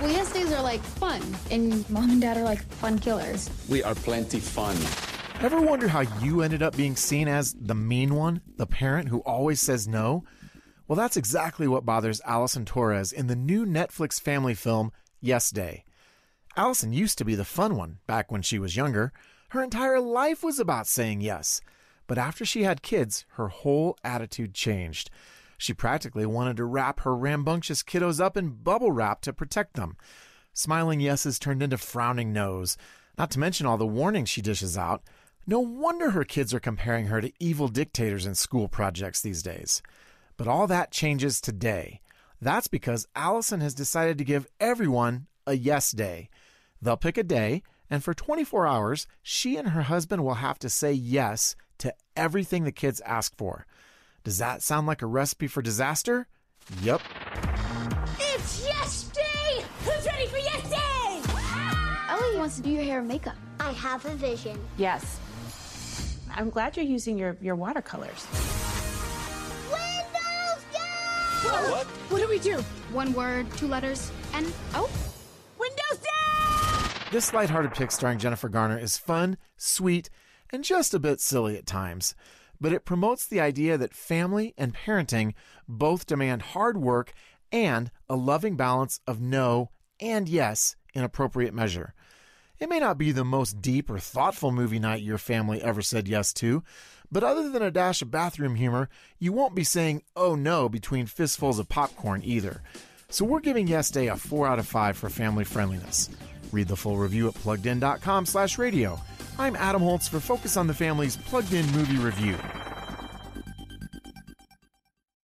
Well, yes days are like fun, and mom and dad are like fun killers. We are plenty fun. Ever wonder how you ended up being seen as the mean one, the parent who always says no? Well, that's exactly what bothers Allison Torres in the new Netflix family film, Yes Day. Allison used to be the fun one back when she was younger. Her entire life was about saying yes. But after she had kids, her whole attitude changed. She practically wanted to wrap her rambunctious kiddos up in bubble wrap to protect them. Smiling yeses turned into frowning no's, not to mention all the warnings she dishes out. No wonder her kids are comparing her to evil dictators in school projects these days. But all that changes today. That's because Allison has decided to give everyone a yes day. They'll pick a day, and for 24 hours, she and her husband will have to say yes to everything the kids ask for. Does that sound like a recipe for disaster? Yep. It's yes day! Who's ready for yes day? Ah! Ellie wants to do your hair and makeup. I have a vision. Yes. I'm glad you're using your, your watercolors. Windows down! What? What do we do? One word, two letters, and oh, Windows down! This lighthearted pick starring Jennifer Garner is fun, sweet, and just a bit silly at times. But it promotes the idea that family and parenting both demand hard work and a loving balance of no and yes in appropriate measure. It may not be the most deep or thoughtful movie night your family ever said yes to, but other than a dash of bathroom humor, you won't be saying oh no between fistfuls of popcorn either. So we're giving Yes Day a 4 out of 5 for family friendliness. Read the full review at pluggedin.com slash radio. I'm Adam Holz for Focus on the Family's Plugged In Movie Review.